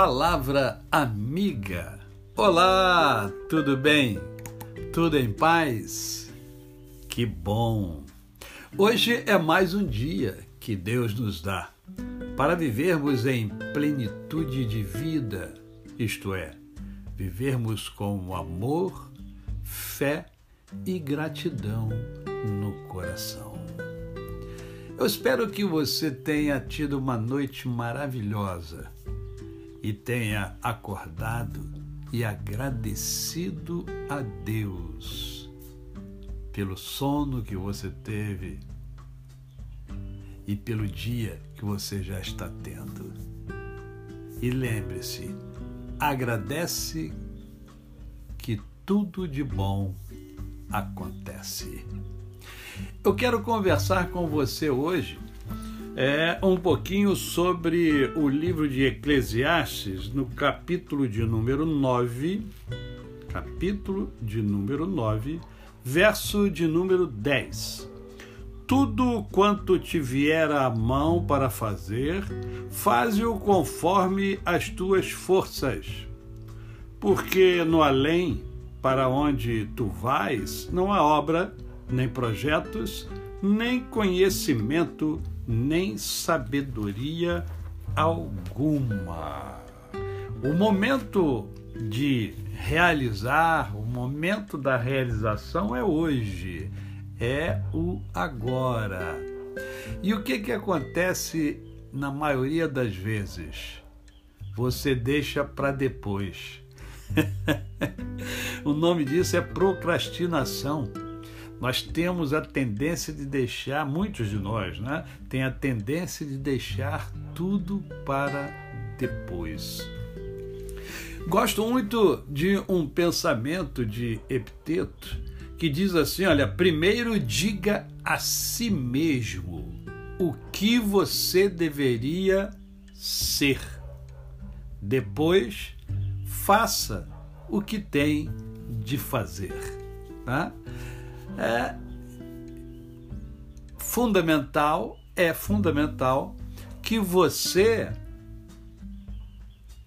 Palavra amiga. Olá, tudo bem? Tudo em paz? Que bom! Hoje é mais um dia que Deus nos dá para vivermos em plenitude de vida, isto é, vivermos com amor, fé e gratidão no coração. Eu espero que você tenha tido uma noite maravilhosa e tenha acordado e agradecido a Deus pelo sono que você teve e pelo dia que você já está tendo. E lembre-se, agradece que tudo de bom acontece. Eu quero conversar com você hoje é, um pouquinho sobre o livro de Eclesiastes, no capítulo de número 9, capítulo de número 9, verso de número 10. Tudo quanto te vier à mão para fazer, faze-o conforme as tuas forças. Porque no além, para onde tu vais, não há obra nem projetos, nem conhecimento, nem sabedoria alguma. O momento de realizar, o momento da realização é hoje, é o agora. E o que, que acontece na maioria das vezes? Você deixa para depois. o nome disso é procrastinação nós temos a tendência de deixar, muitos de nós, né? Tem a tendência de deixar tudo para depois. Gosto muito de um pensamento de Epiteto que diz assim: olha, primeiro diga a si mesmo o que você deveria ser. Depois, faça o que tem de fazer. Tá? É fundamental, é fundamental que você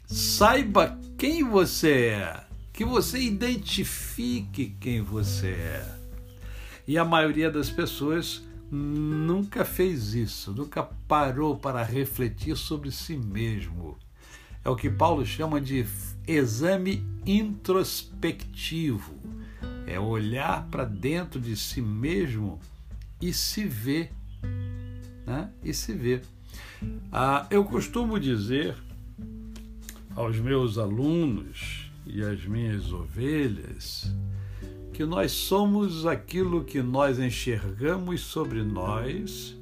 saiba quem você é, que você identifique quem você é. E a maioria das pessoas nunca fez isso, nunca parou para refletir sobre si mesmo. É o que Paulo chama de exame introspectivo é olhar para dentro de si mesmo e se ver. Né? E se ver. Ah, eu costumo dizer aos meus alunos e às minhas ovelhas que nós somos aquilo que nós enxergamos sobre nós,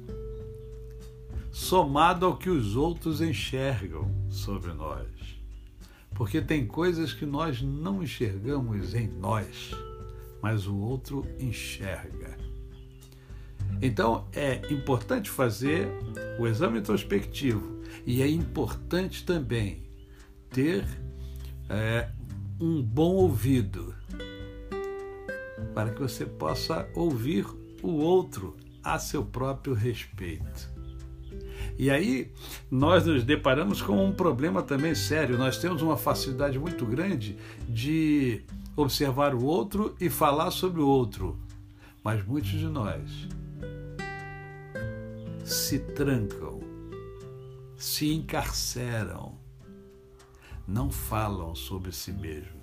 somado ao que os outros enxergam sobre nós. Porque tem coisas que nós não enxergamos em nós mas o outro enxerga. Então é importante fazer o exame introspectivo e é importante também ter é, um bom ouvido para que você possa ouvir o outro a seu próprio respeito. E aí nós nos deparamos com um problema também sério. Nós temos uma facilidade muito grande de observar o outro e falar sobre o outro. Mas muitos de nós se trancam, se encarceram, não falam sobre si mesmo.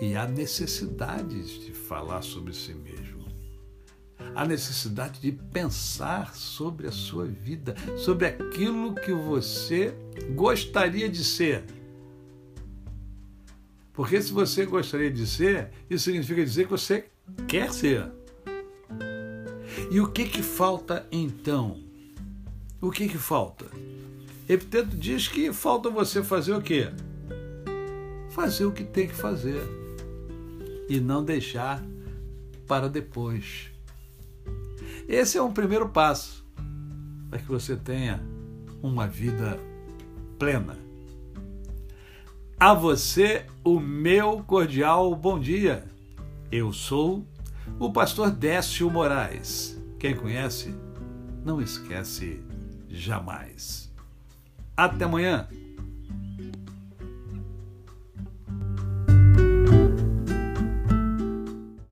E há necessidades de falar sobre si mesmo. Há necessidade de pensar sobre a sua vida, sobre aquilo que você gostaria de ser porque se você gostaria de ser, isso significa dizer que você quer ser. E o que que falta então? O que que falta? Epiteto diz que falta você fazer o quê? Fazer o que tem que fazer e não deixar para depois. Esse é um primeiro passo para que você tenha uma vida plena. A você, o meu cordial bom dia. Eu sou o pastor Décio Moraes. Quem conhece, não esquece jamais. Até amanhã.